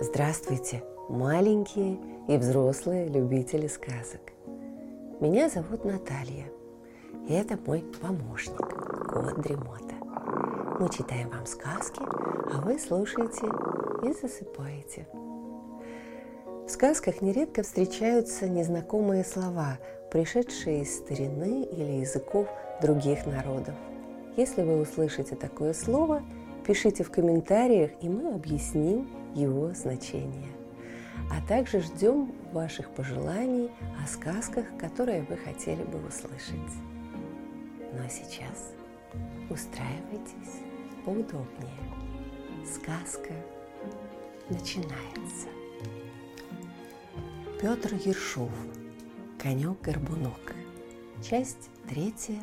Здравствуйте, маленькие и взрослые любители сказок. Меня зовут Наталья, и это мой помощник, кот Дремота. Мы читаем вам сказки, а вы слушаете и засыпаете. В сказках нередко встречаются незнакомые слова, пришедшие из старины или языков других народов. Если вы услышите такое слово, пишите в комментариях, и мы объясним его значение. А также ждем ваших пожеланий о сказках, которые вы хотели бы услышать. Ну а сейчас устраивайтесь поудобнее. Сказка начинается. Петр Ершов. Конек-горбунок. Часть третья,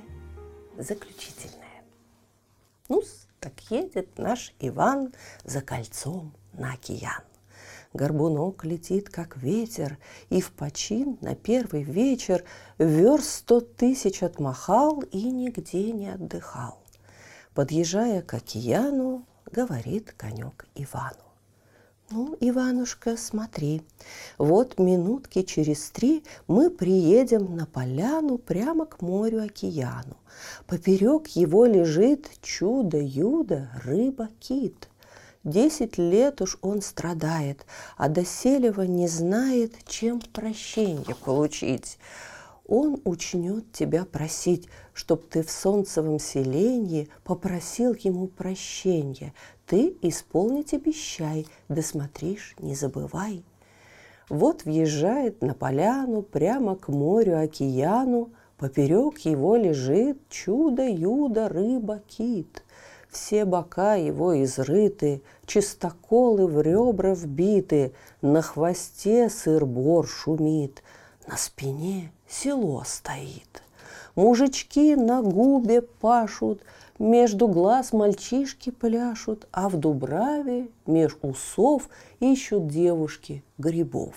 заключительная. ну так едет наш Иван за кольцом на океан. Горбунок летит, как ветер, и в почин на первый вечер верст сто тысяч отмахал и нигде не отдыхал. Подъезжая к океану, говорит конек Ивану. Ну, Иванушка, смотри, вот минутки через три мы приедем на поляну прямо к морю-океану. Поперек его лежит чудо-юдо рыба-кит. Десять лет уж он страдает, а доселева не знает, чем прощение получить. Он учнет тебя просить, чтоб ты в солнцевом селении попросил ему прощения. Ты исполнить обещай, да смотришь, не забывай. Вот въезжает на поляну прямо к морю-океану, Поперек его лежит чудо-юдо рыба-кит – все бока его изрыты, чистоколы в ребра вбиты, на хвосте сыр-бор шумит, на спине село стоит. Мужички на губе пашут, между глаз мальчишки пляшут, а в дубраве меж усов ищут девушки грибов.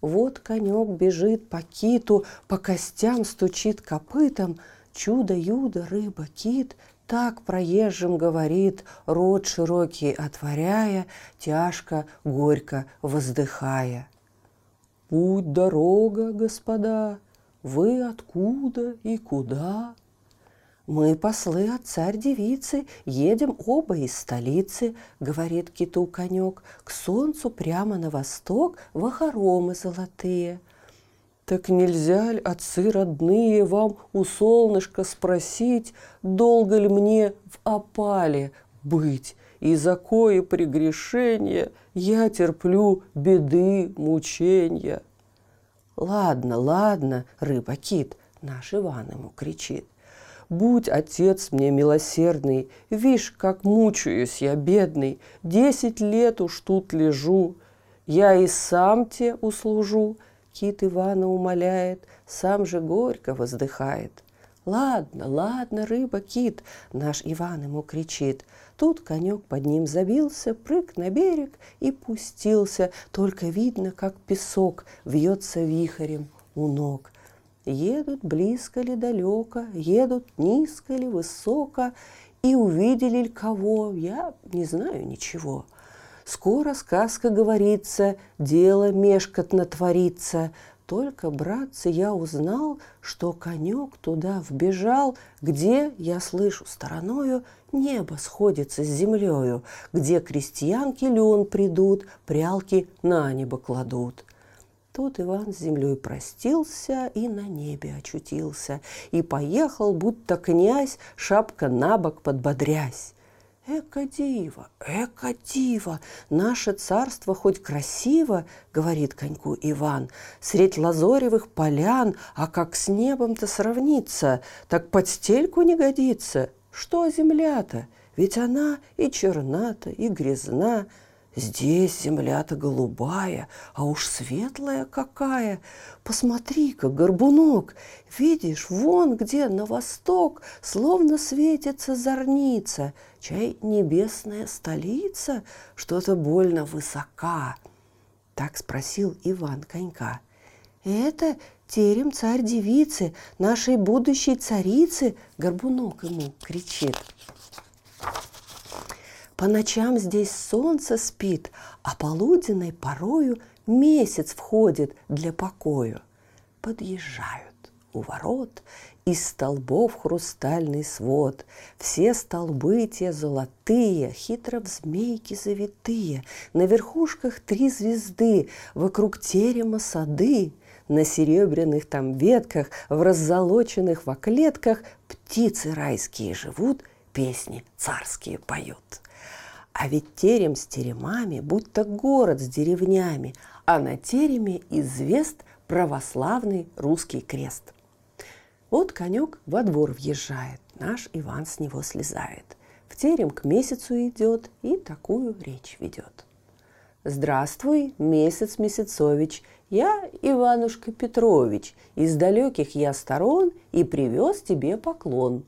Вот конек бежит по киту, по костям стучит копытом, чудо-юдо, рыба, кит так проезжим говорит, рот широкий отворяя, тяжко, горько воздыхая. Путь, дорога, господа, вы откуда и куда? Мы, послы от царь-девицы, едем оба из столицы, говорит киту конек, к солнцу прямо на восток в хоромы золотые – так нельзя ли, отцы родные, вам у солнышка спросить, долго ли мне в опале быть, и за кое прегрешение я терплю беды, мучения? Ладно, ладно, рыба-кит, наш Иван ему кричит. Будь отец мне милосердный, Вишь, как мучаюсь я, бедный, Десять лет уж тут лежу, Я и сам те услужу, Кит Ивана умоляет, сам же горько воздыхает. «Ладно, ладно, рыба, кит!» – наш Иван ему кричит. Тут конек под ним забился, прыг на берег и пустился. Только видно, как песок вьется вихрем у ног. Едут близко ли далеко, едут низко ли высоко, и увидели ли кого, я не знаю ничего – Скоро сказка говорится, дело мешкотно творится. Только, братцы, я узнал, что конек туда вбежал, где, я слышу стороною, небо сходится с землею, где крестьянки лен придут, прялки на небо кладут. Тут Иван с землей простился и на небе очутился, и поехал, будто князь, шапка на бок подбодрясь. Эка диво, эка диво, наше царство хоть красиво, говорит коньку Иван, средь лазоревых полян, а как с небом-то сравниться, так под стельку не годится. Что земля-то? Ведь она и черната, и грязна, Здесь земля-то голубая, а уж светлая какая. Посмотри-ка, горбунок, видишь, вон где на восток словно светится зорница. Чай небесная столица, что-то больно высока. Так спросил Иван конька. Это терем царь-девицы, нашей будущей царицы, Горбунок ему кричит. По ночам здесь солнце спит, а полуденной порою месяц входит для покою. Подъезжают у ворот, из столбов хрустальный свод. Все столбы те золотые, хитро в змейки завитые, На верхушках три звезды, вокруг терема сады. На серебряных там ветках, в раззолоченных во клетках Птицы райские живут, песни царские поют. А ведь терем с теремами, будто город с деревнями, а на тереме извест православный русский крест. Вот конек во двор въезжает, наш Иван с него слезает. В терем к месяцу идет и такую речь ведет. Здравствуй, месяц Месяцович, я Иванушка Петрович, из далеких я сторон и привез тебе поклон.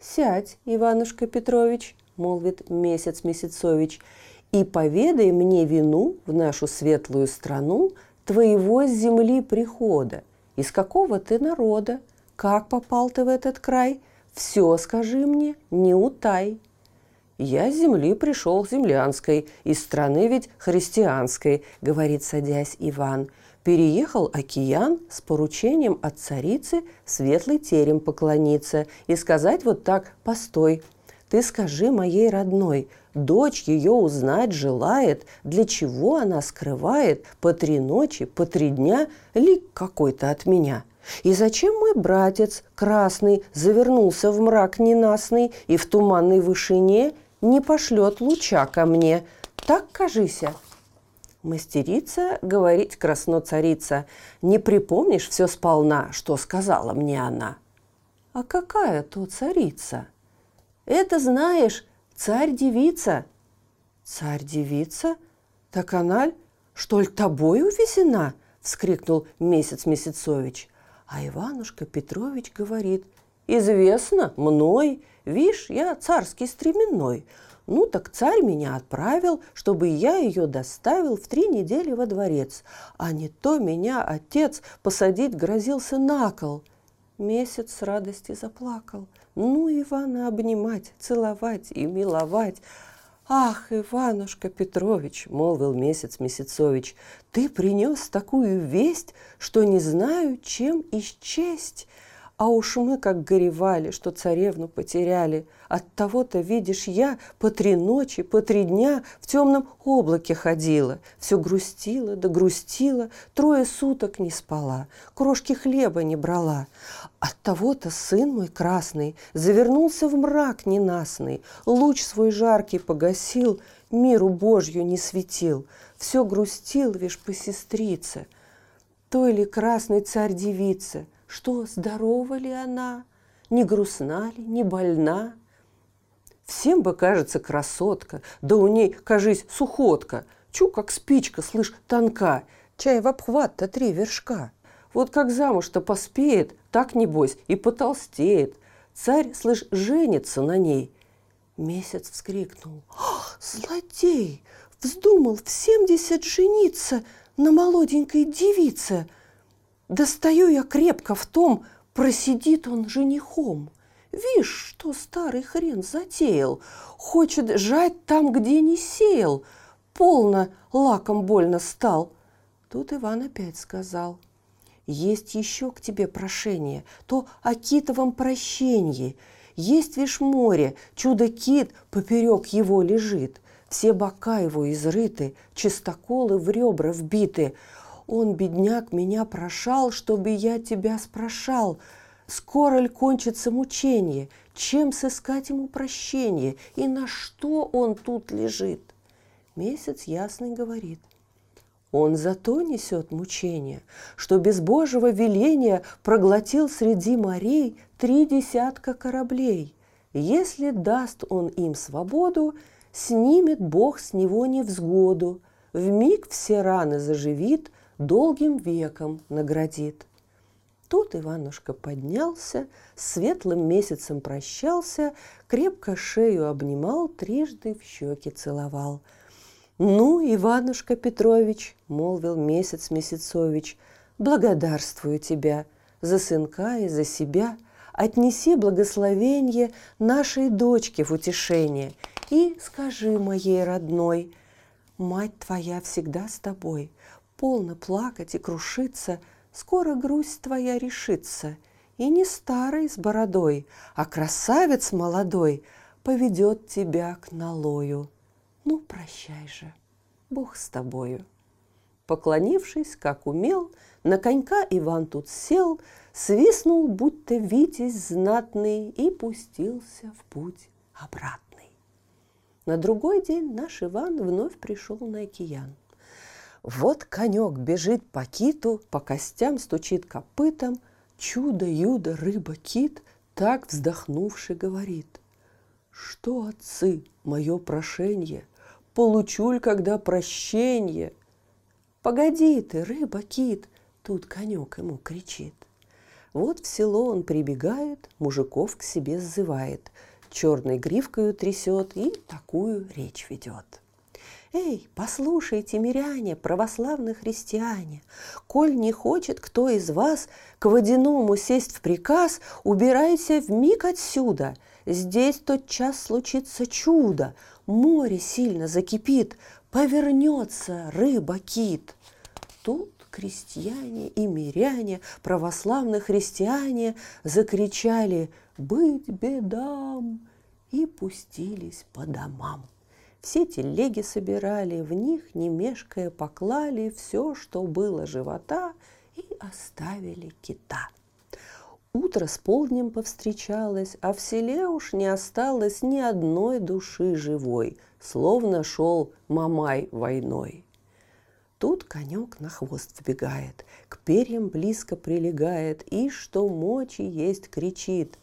Сядь, Иванушка Петрович, молвит месяц Месяцович, и поведай мне вину в нашу светлую страну твоего с земли прихода, из какого ты народа, как попал ты в этот край, все скажи мне, не утай. «Я с земли пришел землянской, из страны ведь христианской», — говорит, садясь Иван. «Переехал океан с поручением от царицы светлый терем поклониться и сказать вот так «постой». Ты скажи моей родной, дочь ее узнать желает, для чего она скрывает по три ночи, по три дня лик какой-то от меня». И зачем мой братец, красный, завернулся в мрак ненастный и в туманной вышине не пошлет луча ко мне. Так, кажися. Мастерица, говорить красно царица, не припомнишь все сполна, что сказала мне она. А какая то царица? Это знаешь, царь-девица. Царь-девица? Так она, что ли, тобой увезена? Вскрикнул месяц Месяцович. А Иванушка Петрович говорит, известно, мной, Вишь, я царский стременной. Ну так царь меня отправил, чтобы я ее доставил в три недели во дворец. А не то меня отец посадить грозился на кол. Месяц с радости заплакал. Ну, Ивана обнимать, целовать и миловать. «Ах, Иванушка Петрович!» — молвил месяц Месяцович. «Ты принес такую весть, что не знаю, чем исчесть. А уж мы как горевали, что царевну потеряли. От того-то, видишь, я по три ночи, по три дня в темном облаке ходила. Все грустила да грустила, трое суток не спала, крошки хлеба не брала. От того-то сын мой красный завернулся в мрак ненастный, луч свой жаркий погасил, миру Божью не светил. Все грустил, вишь, по сестрице. Той ли красный царь-девица – что здорова ли она, не грустна ли, не больна. Всем бы кажется красотка, да у ней, кажись, сухотка. Чу, как спичка, слышь, тонка, чай в обхват-то три вершка. Вот как замуж-то поспеет, так, небось, и потолстеет. Царь, слышь, женится на ней. Месяц вскрикнул. «Злодей! Вздумал в семьдесят жениться на молоденькой девице!» Достаю я крепко в том, просидит он женихом. Вишь, что старый хрен затеял, хочет жать там, где не сеял. Полно лаком больно стал. Тут Иван опять сказал, есть еще к тебе прошение, то о китовом прощении. Есть, вишь, море, чудо-кит поперек его лежит. Все бока его изрыты, чистоколы в ребра вбиты. Он, бедняк, меня прошал, чтобы я тебя спрашал. Скоро ли кончится мучение? Чем сыскать ему прощение? И на что он тут лежит? Месяц ясный говорит. Он зато несет мучение, что без Божьего веления проглотил среди морей три десятка кораблей. Если даст он им свободу, снимет Бог с него невзгоду, в миг все раны заживит, долгим веком наградит. Тут Иванушка поднялся, светлым месяцем прощался, крепко шею обнимал, трижды в щеки целовал. «Ну, Иванушка Петрович», — молвил месяц Месяцович, благодарствую тебя за сынка и за себя. Отнеси благословение нашей дочке в утешение и скажи моей родной, мать твоя всегда с тобой, полно плакать и крушиться, скоро грусть твоя решится, и не старый с бородой, а красавец молодой поведет тебя к налою. Ну, прощай же, Бог с тобою. Поклонившись, как умел, на конька Иван тут сел, Свистнул, будто витязь знатный, И пустился в путь обратный. На другой день наш Иван вновь пришел на океан. Вот конек бежит по киту, по костям стучит копытом, Чудо-юдо, рыба-кит, так вздохнувший говорит. Что, отцы, мое прошение, получу ли когда прощение? Погоди ты, рыба-кит, тут конек ему кричит. Вот в село он прибегает, мужиков к себе сзывает, черной гривкою трясет и такую речь ведет. Эй, послушайте, миряне, православные христиане, коль не хочет кто из вас к водяному сесть в приказ, убирайся в миг отсюда. Здесь тот час случится чудо, море сильно закипит, повернется рыба-кит. Тут крестьяне и миряне, православные христиане закричали «Быть бедам!» и пустились по домам. Все телеги собирали, в них, не мешкая, поклали все, что было живота, и оставили кита. Утро с полднем повстречалось, а в селе уж не осталось ни одной души живой, словно шел Мамай войной. Тут конек на хвост вбегает, к перьям близко прилегает и, что мочи есть, кричит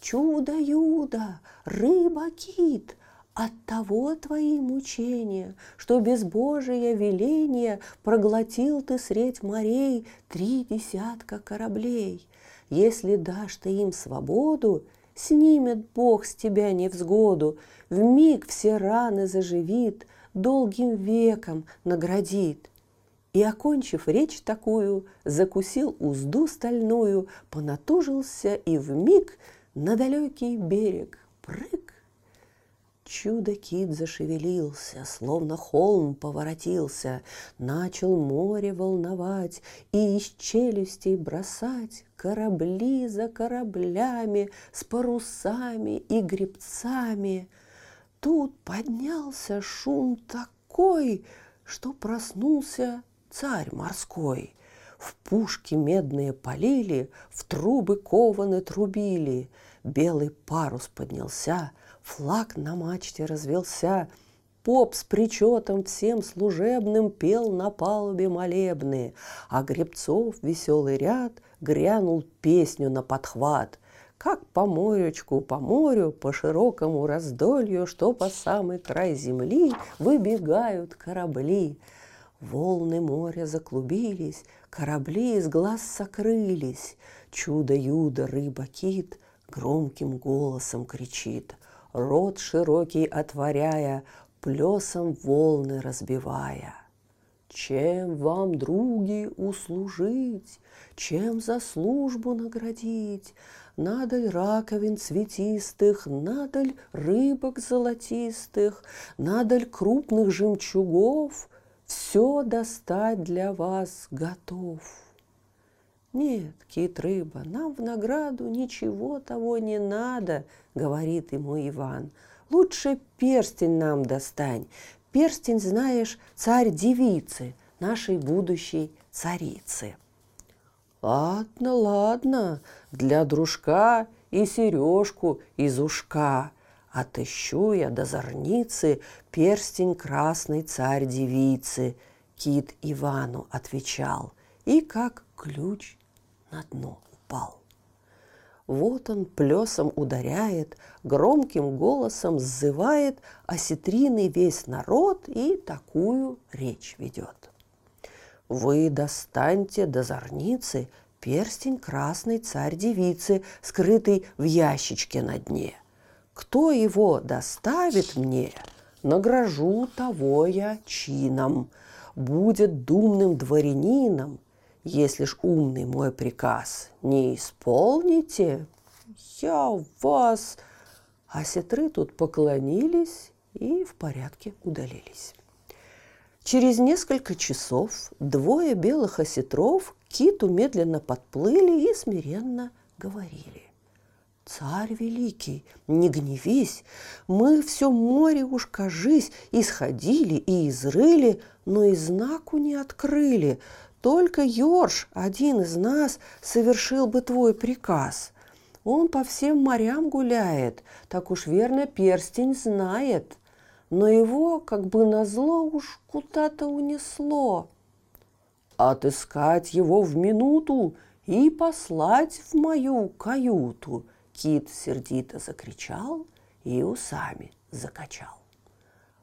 «Чудо-юдо! Рыба-кит!» От того твои мучения, что без Божия веления проглотил ты средь морей три десятка кораблей. Если дашь ты им свободу, снимет Бог с тебя невзгоду, в миг все раны заживит, долгим веком наградит. И, окончив речь такую, закусил узду стальную, понатужился и в миг на далекий берег прыг Чудо-кит зашевелился, словно холм поворотился, Начал море волновать и из челюстей бросать Корабли за кораблями с парусами и гребцами. Тут поднялся шум такой, что проснулся царь морской. В пушки медные полили, в трубы кованы трубили, Белый парус поднялся — Флаг на мачте развелся, Поп с причетом всем служебным Пел на палубе молебны, А гребцов веселый ряд Грянул песню на подхват — как по морючку, по морю, по широкому раздолью, что по самый край земли выбегают корабли. Волны моря заклубились, корабли из глаз сокрылись. Чудо-юдо рыба-кит громким голосом кричит рот широкий отворяя, плесом волны разбивая. Чем вам, други, услужить, чем за службу наградить? Надаль раковин цветистых, надаль рыбок золотистых, надаль крупных жемчугов, все достать для вас готов. Нет, кит-рыба, нам в награду ничего того не надо, говорит ему Иван. Лучше перстень нам достань. Перстень, знаешь, царь-девицы, нашей будущей царицы. Ладно, ладно, для дружка и сережку из ушка. Отыщу я до зорницы перстень красный царь-девицы, Кит Ивану отвечал, и как ключ на дно упал. Вот он плесом ударяет, громким голосом сзывает осетрины весь народ и такую речь ведет. Вы достаньте до зорницы перстень красной царь-девицы, скрытый в ящичке на дне. Кто его доставит мне, награжу того я чином, будет думным дворянином, Если ж умный мой приказ не исполните, я вас... А сетры тут поклонились и в порядке удалились. Через несколько часов двое белых осетров к киту медленно подплыли и смиренно говорили. Царь великий, не гневись, мы все море уж, кажись, исходили и изрыли, но и знаку не открыли. Только Йорш, один из нас, совершил бы твой приказ. Он по всем морям гуляет, так уж верно перстень знает. Но его, как бы назло, уж куда-то унесло. Отыскать его в минуту и послать в мою каюту – Кит сердито закричал и усами закачал.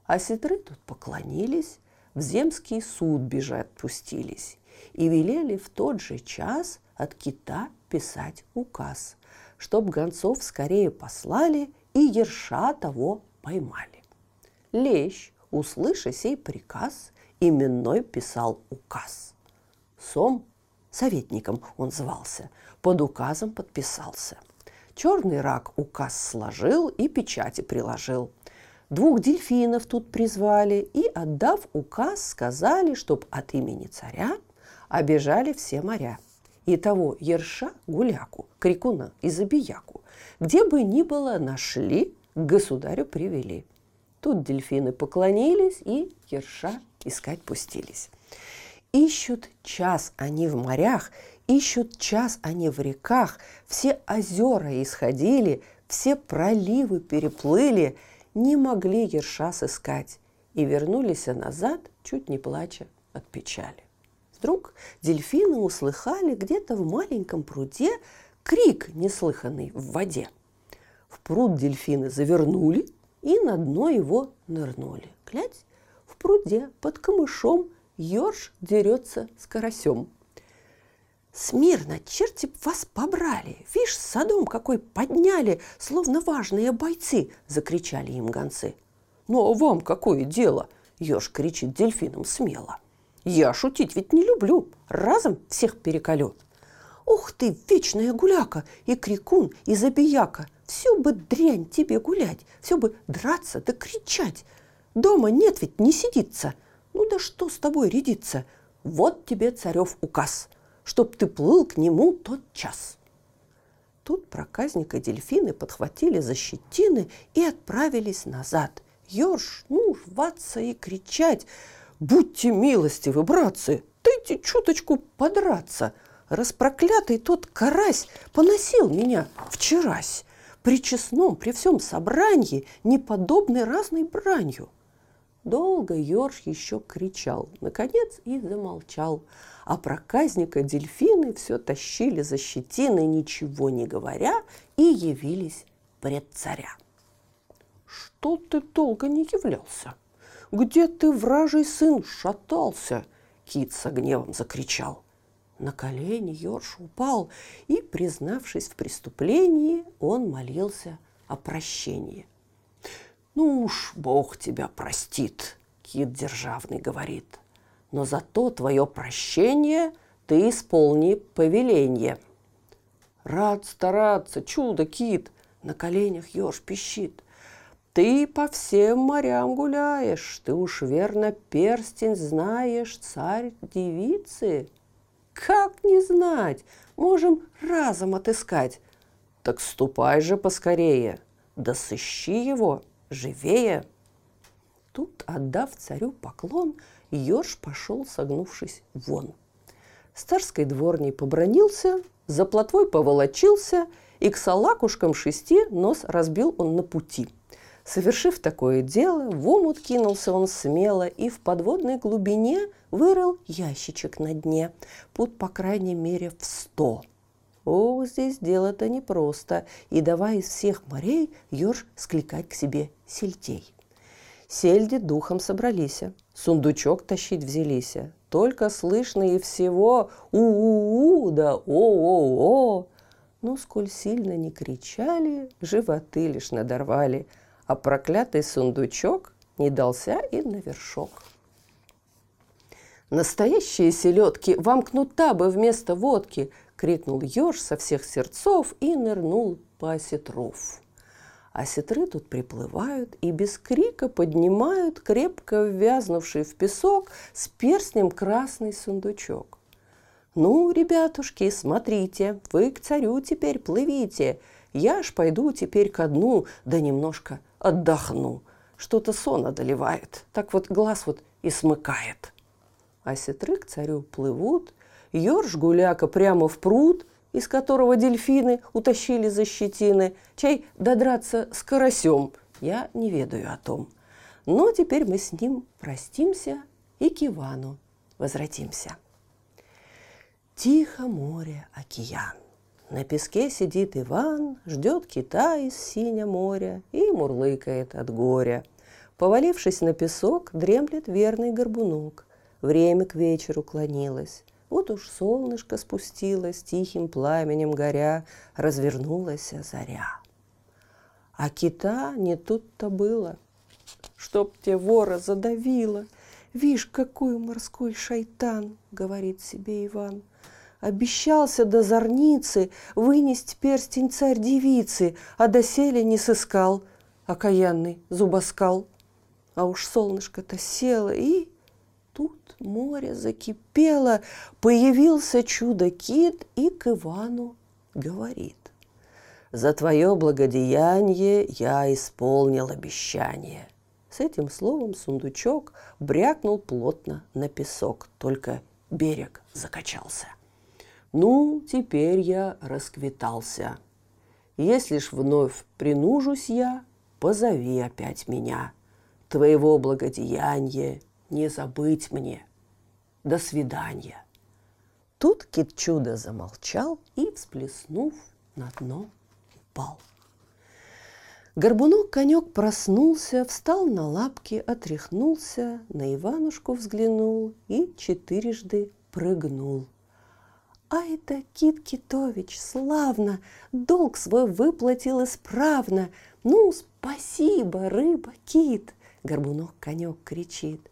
А сетры тут поклонились, в земский суд бежать пустились и велели в тот же час от кита писать указ, чтоб гонцов скорее послали и ерша того поймали. Лещ, услыша сей приказ, именной писал указ. Сом, советником он звался, под указом подписался – Черный рак указ сложил и печати приложил. Двух дельфинов тут призвали и, отдав указ, сказали, чтоб от имени царя обижали все моря. И того ерша, гуляку, крикуна и забияку, где бы ни было нашли, к государю привели. Тут дельфины поклонились и ерша искать пустились. Ищут час они в морях Ищут час они в реках, все озера исходили, все проливы переплыли, не могли ерша сыскать и вернулись назад, чуть не плача от печали. Вдруг дельфины услыхали где-то в маленьком пруде крик, неслыханный в воде. В пруд дельфины завернули и на дно его нырнули. Глядь, в пруде под камышом ерш дерется с карасем – Смирно, черти б вас побрали! Вишь, садом какой подняли, словно важные бойцы!» – закричали им гонцы. «Ну а вам какое дело?» – еж кричит дельфином смело. «Я шутить ведь не люблю, разом всех переколю!» «Ух ты, вечная гуляка, и крикун, и забияка! Все бы дрянь тебе гулять, все бы драться да кричать! Дома нет ведь, не сидится! Ну да что с тобой рядиться? Вот тебе царев указ!» чтоб ты плыл к нему тот час. Тут проказника дельфины подхватили за щетины и отправились назад. Ёрш, ну, рваться и кричать. «Будьте милостивы, братцы, дайте чуточку подраться. Распроклятый тот карась поносил меня вчерась. При честном, при всем собрании, неподобной разной бранью». Долго Ёрш еще кричал, наконец и замолчал. А проказника дельфины все тащили за щетины, ничего не говоря, и явились пред царя. «Что ты долго не являлся? Где ты, вражий сын, шатался?» Кит с гневом закричал. На колени Ёрш упал, и, признавшись в преступлении, он молился о прощении. «Ну уж, Бог тебя простит», – Кит Державный говорит. «Но зато твое прощение ты исполни повеление». «Рад стараться, чудо, Кит!» – на коленях еж пищит. «Ты по всем морям гуляешь, ты уж верно перстень знаешь, царь девицы». «Как не знать? Можем разом отыскать». «Так ступай же поскорее, да сыщи его» живее!» Тут, отдав царю поклон, еж пошел, согнувшись, вон. Старской дворней побронился, за плотвой поволочился, и к салакушкам шести нос разбил он на пути. Совершив такое дело, в омут кинулся он смело и в подводной глубине вырыл ящичек на дне, пут, по крайней мере, в сто – о, здесь дело-то непросто, и давай из всех морей еж скликать к себе сельдей. Сельди духом собрались, сундучок тащить взялись. Только слышно и всего у-у-у да о-о-о. Но сколь сильно не кричали, животы лишь надорвали, а проклятый сундучок не дался и на вершок. Настоящие селедки вам кнута бы вместо водки, крикнул еж со всех сердцов и нырнул по осетров. Осетры тут приплывают и без крика поднимают крепко ввязнувший в песок с перстнем красный сундучок. «Ну, ребятушки, смотрите, вы к царю теперь плывите. Я ж пойду теперь ко дну, да немножко отдохну. Что-то сон одолевает, так вот глаз вот и смыкает». А сетры к царю плывут, Ёрш гуляка прямо в пруд, из которого дельфины утащили за щетины, чай додраться с карасем. Я не ведаю о том. Но теперь мы с ним простимся и к Ивану возвратимся. Тихо море, океан. На песке сидит Иван, ждет кита из синя моря и мурлыкает от горя. Повалившись на песок, дремлет верный горбунок. Время к вечеру клонилось. Вот уж солнышко спустилось, тихим пламенем горя, развернулась заря. А кита не тут-то было, чтоб те вора задавило. Вишь, какой морской шайтан, говорит себе Иван. Обещался до зорницы вынести перстень царь девицы, а доселе не сыскал, окаянный зубоскал. А уж солнышко-то село и Тут море закипело, появился чудо-кит и к Ивану говорит. «За твое благодеяние я исполнил обещание». С этим словом сундучок брякнул плотно на песок, только берег закачался. «Ну, теперь я расквитался. Если ж вновь принужусь я, позови опять меня. Твоего благодеяния не забыть мне. До свидания. Тут кит чудо замолчал и, всплеснув, на дно упал. Горбунок-конек проснулся, встал на лапки, отряхнулся, на Иванушку взглянул и четырежды прыгнул. А это Кит Китович, славно, долг свой выплатил исправно. Ну, спасибо, рыба-кит, горбунок-конек кричит.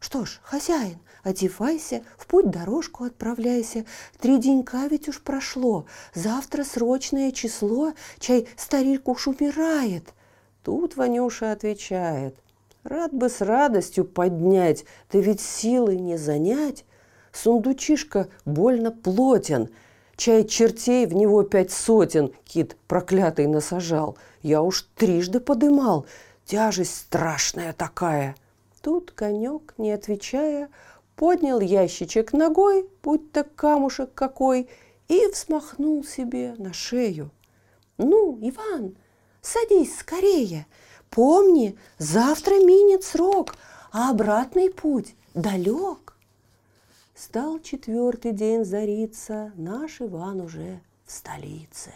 Что ж, хозяин, одевайся, в путь дорожку отправляйся. Три денька ведь уж прошло, завтра срочное число, чай старик уж умирает. Тут Ванюша отвечает, рад бы с радостью поднять, да ведь силы не занять. Сундучишка больно плотен, чай чертей в него пять сотен, кит проклятый насажал. Я уж трижды подымал, тяжесть страшная такая – Тут конек, не отвечая, поднял ящичек ногой, будь-то камушек какой, и взмахнул себе на шею. «Ну, Иван, садись скорее. Помни, завтра минет срок, а обратный путь далек». Стал четвертый день зариться, наш Иван уже в столице.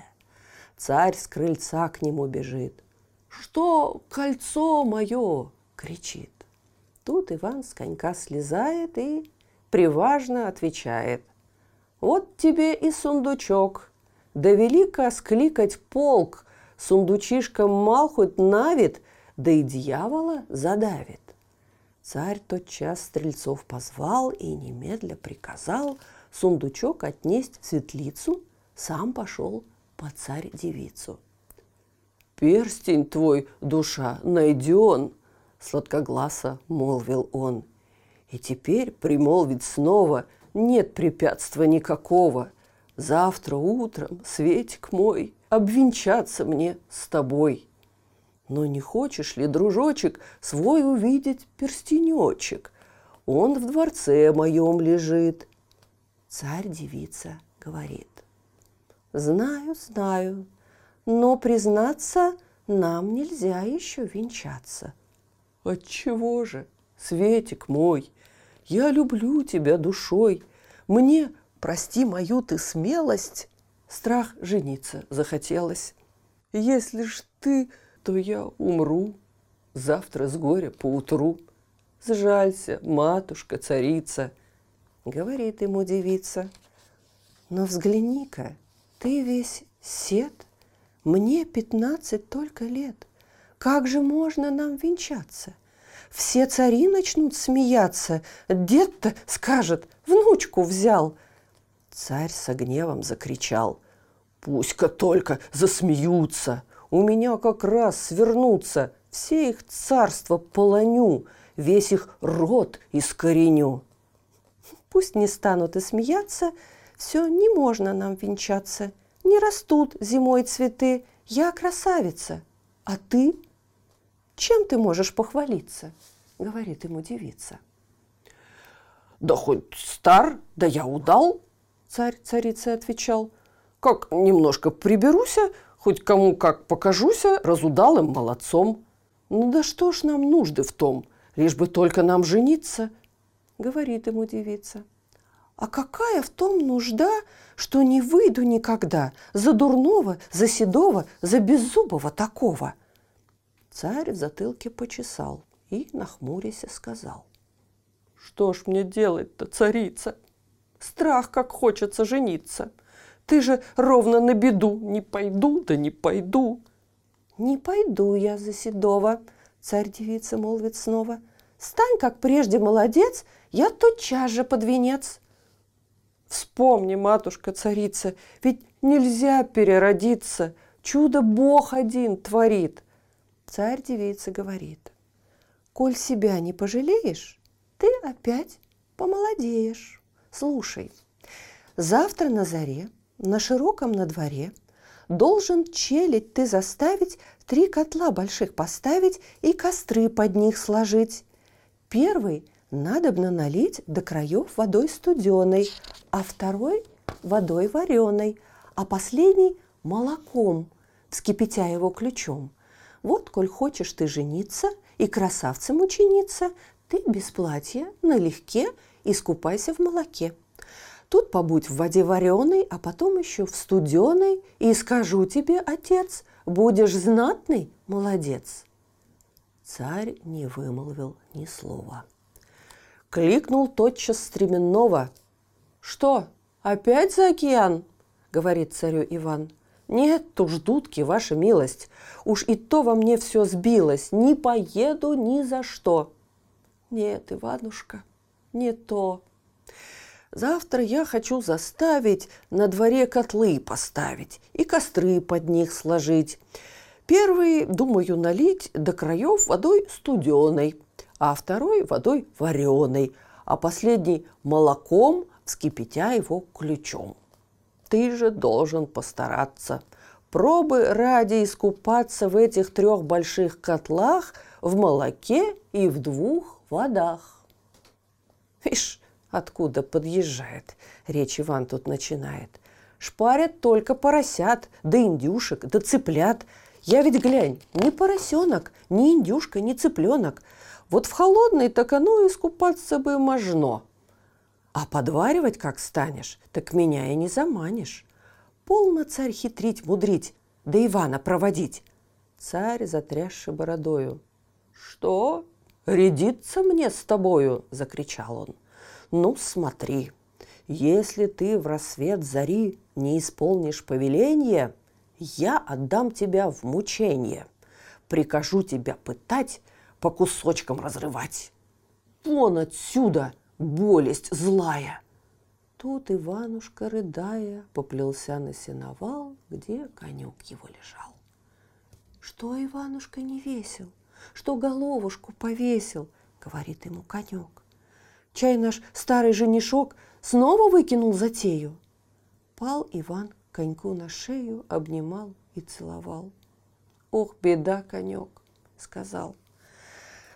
Царь с крыльца к нему бежит. «Что кольцо мое?» — кричит. Тут Иван с конька слезает и приважно отвечает. «Вот тебе и сундучок. Да велико скликать полк, сундучишка мал хоть навит, да и дьявола задавит». Царь тотчас стрельцов позвал и немедля приказал сундучок отнесть в светлицу, сам пошел по царь-девицу. «Перстень твой, душа, найден!» сладкогласа молвил он. И теперь примолвить снова нет препятствия никакого. Завтра утром, Светик мой, обвенчаться мне с тобой. Но не хочешь ли, дружочек, свой увидеть перстенечек? Он в дворце моем лежит. Царь-девица говорит. Знаю, знаю, но, признаться, нам нельзя еще венчаться. Отчего же, Светик мой, я люблю тебя душой. Мне, прости мою ты смелость, страх жениться захотелось. Если ж ты, то я умру завтра с горя поутру. Сжалься, матушка, царица, говорит ему девица. Но взгляни-ка, ты весь сед, мне пятнадцать только лет. Как же можно нам венчаться? Все цари начнут смеяться. Дед-то скажет, внучку взял. Царь со гневом закричал. Пусть-ка только засмеются. У меня как раз свернутся. Все их царство полоню, весь их род искореню. Пусть не станут и смеяться, все не можно нам венчаться. Не растут зимой цветы, я красавица, а ты? Чем ты можешь похвалиться? Говорит ему девица. Да хоть стар, да я удал, царь царице отвечал. Как немножко приберуся, хоть кому как покажуся, разудалым молодцом. Ну да что ж нам нужды в том, лишь бы только нам жениться, говорит ему девица. А какая в том нужда, что не выйду никогда за дурного, за седого, за беззубого такого? Царь в затылке почесал и, нахмурясь, сказал. Что ж мне делать-то, царица? Страх, как хочется жениться. Ты же ровно на беду. Не пойду, да не пойду. Не пойду я за седого, царь-девица молвит снова. Стань, как прежде, молодец, я тотчас же под венец. Вспомни, матушка-царица, ведь нельзя переродиться. Чудо Бог один творит. Царь-девица говорит. Коль себя не пожалеешь, ты опять помолодеешь. Слушай, завтра на заре, на широком на дворе, должен челядь ты заставить, три котла больших поставить и костры под них сложить. Первый – надобно налить до краев водой студеной, а второй – водой вареной, а последний – молоком, вскипятя его ключом. Вот, коль хочешь ты жениться и красавцем учениться, ты без платья, налегке, искупайся в молоке. Тут побудь в воде вареной, а потом еще в студеной, и скажу тебе, отец, будешь знатный молодец. Царь не вымолвил ни слова. Кликнул тотчас стременного. «Что, опять за океан?» — говорит царю Иван. «Нет уж, дудки, ваша милость, уж и то во мне все сбилось, не поеду ни за что». «Нет, Иванушка, не то. Завтра я хочу заставить на дворе котлы поставить и костры под них сложить. Первый, думаю, налить до краев водой студеной, а второй водой вареной, а последний молоком, вскипятя его ключом. Ты же должен постараться. Пробы ради искупаться в этих трех больших котлах в молоке и в двух водах. Ишь, откуда подъезжает, речь Иван тут начинает. Шпарят только поросят, да индюшек, да цыплят. Я ведь, глянь, ни поросенок, ни индюшка, ни цыпленок – вот в холодной так оно искупаться бы можно. А подваривать как станешь, так меня и не заманишь. Полно царь хитрить, мудрить, да Ивана проводить. Царь, затрясший бородою. «Что? Рядиться мне с тобою?» – закричал он. «Ну, смотри, если ты в рассвет зари не исполнишь повеление, я отдам тебя в мучение, прикажу тебя пытать, по кусочкам разрывать. Вон отсюда, болесть злая!» Тут Иванушка, рыдая, поплелся на сеновал, где конек его лежал. «Что, Иванушка, не весел? Что головушку повесил?» — говорит ему конек. «Чай наш старый женишок снова выкинул затею?» Пал Иван коньку на шею, обнимал и целовал. «Ох, беда, конек!» — сказал —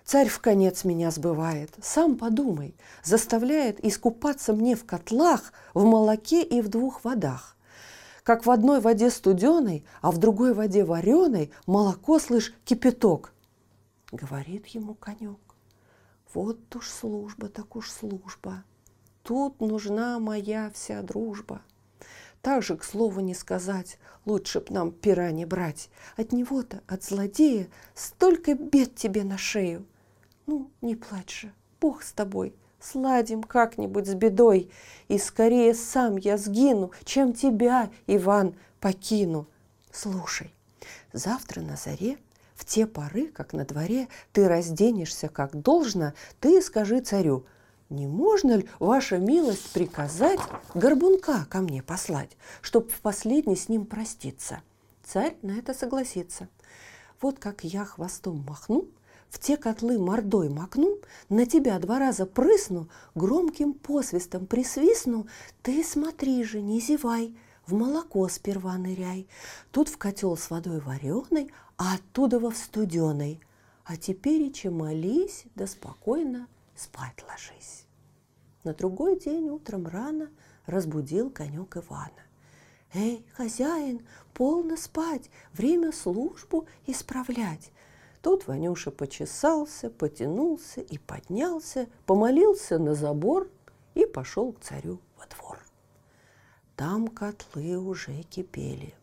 Царь в конец меня сбывает. Сам подумай, заставляет искупаться мне в котлах, в молоке и в двух водах. Как в одной воде студеной, а в другой воде вареной молоко, слышь, кипяток. Говорит ему конек. Вот уж служба, так уж служба. Тут нужна моя вся дружба. Так же, к слову не сказать, лучше б нам пера не брать. От него-то, от злодея, столько бед тебе на шею. Ну, не плачь же, Бог с тобой, сладим как-нибудь с бедой, и скорее сам я сгину, чем тебя, Иван, покину. Слушай, завтра на заре в те поры, как на дворе, ты разденешься как должно, ты скажи царю, не можно ли, ваша милость, приказать горбунка ко мне послать, чтоб в последний с ним проститься? Царь на это согласится. Вот как я хвостом махну, в те котлы мордой макну, на тебя два раза прысну, громким посвистом присвистну, ты смотри же, не зевай, в молоко сперва ныряй. Тут в котел с водой вареной, а оттуда во в студеной. А теперь и молись, да спокойно спать ложись. На другой день утром рано разбудил конек Ивана. «Эй, хозяин, полно спать, время службу исправлять!» Тут Ванюша почесался, потянулся и поднялся, помолился на забор и пошел к царю во двор. Там котлы уже кипели.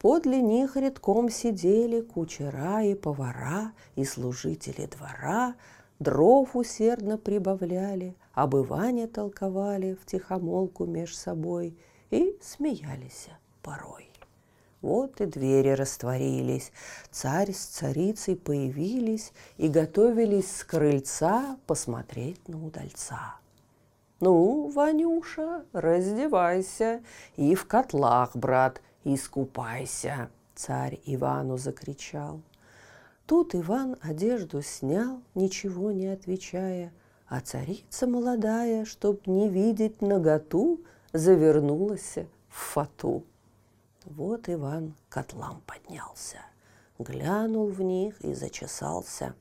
Подле них редком сидели кучера и повара, и служители двора, дров усердно прибавляли, обывания толковали в тихомолку меж собой и смеялись порой. Вот и двери растворились, царь с царицей появились и готовились с крыльца посмотреть на удальца. «Ну, Ванюша, раздевайся и в котлах, брат, искупайся!» Царь Ивану закричал. Тут Иван одежду снял, ничего не отвечая, а царица молодая, чтоб не видеть наготу, завернулась в фату. Вот Иван к котлам поднялся, глянул в них и зачесался.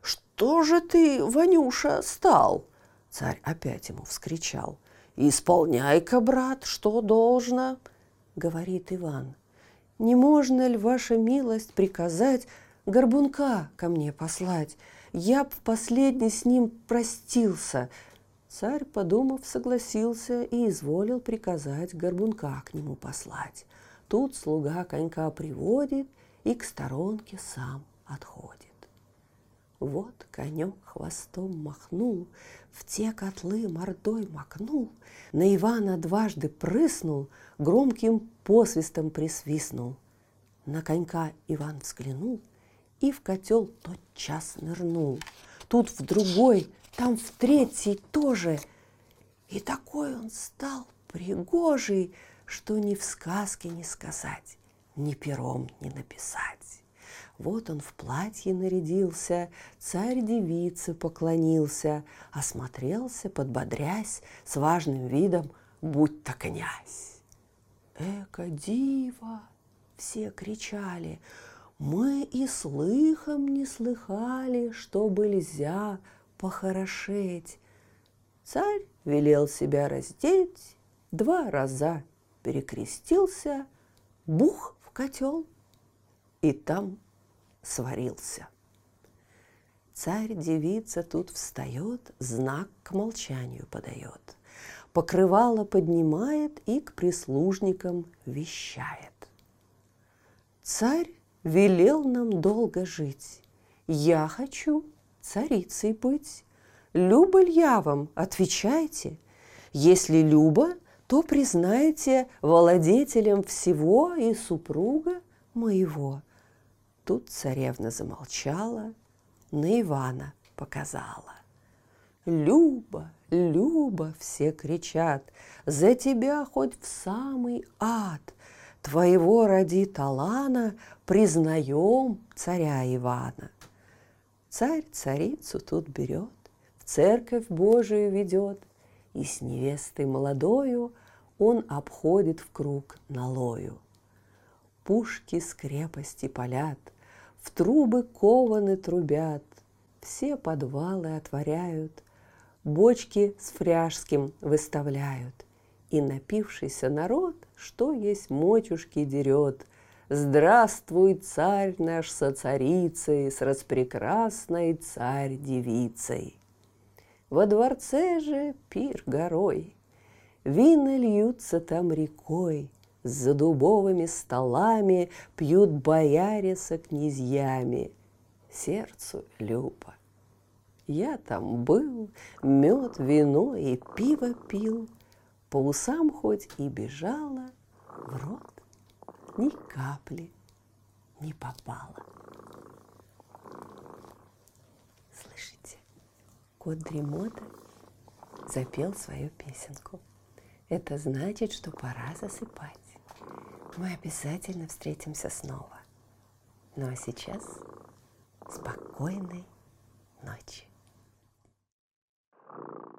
«Что же ты, Ванюша, стал?» Царь опять ему вскричал. «Исполняй-ка, брат, что должно!» Говорит Иван. «Не можно ли, ваша милость, приказать горбунка ко мне послать? Я б в последний с ним простился, Царь, подумав, согласился и изволил приказать горбунка к нему послать. Тут слуга конька приводит и к сторонке сам отходит. Вот конек хвостом махнул, в те котлы мордой макнул, на Ивана дважды прыснул, громким посвистом присвистнул. На конька Иван взглянул и в котел тот час нырнул. Тут в другой там в третий тоже. И такой он стал пригожий, что ни в сказке не сказать, ни пером не написать. Вот он в платье нарядился, царь девице поклонился, осмотрелся, подбодрясь, с важным видом, будь то князь. Эка дива! Все кричали, мы и слыхом не слыхали, что нельзя похорошеть. Царь велел себя раздеть, два раза перекрестился, бух в котел и там сварился. Царь-девица тут встает, знак к молчанию подает, покрывало поднимает и к прислужникам вещает. Царь велел нам долго жить, я хочу царицей быть. Люба я вам? Отвечайте. Если Люба, то признаете владетелем всего и супруга моего. Тут царевна замолчала, на Ивана показала. Люба, Люба, все кричат, за тебя хоть в самый ад. Твоего ради Талана признаем царя Ивана. Царь царицу тут берет, в церковь Божию ведет, И с невестой молодою он обходит в круг налою. Пушки с крепости палят, в трубы кованы трубят, Все подвалы отворяют, бочки с фряжским выставляют, И напившийся народ, что есть мочушки дерет, Здравствуй, царь наш со царицей, с распрекрасной царь-девицей. Во дворце же пир горой, Вина льются там рекой, За дубовыми столами Пьют бояре со князьями. Сердцу любо. Я там был, мед, вино и пиво пил, По усам хоть и бежала, в рот ни капли не попала. Слышите, кот дремота запел свою песенку. Это значит, что пора засыпать. Мы обязательно встретимся снова. Ну а сейчас спокойной ночи. Thank you.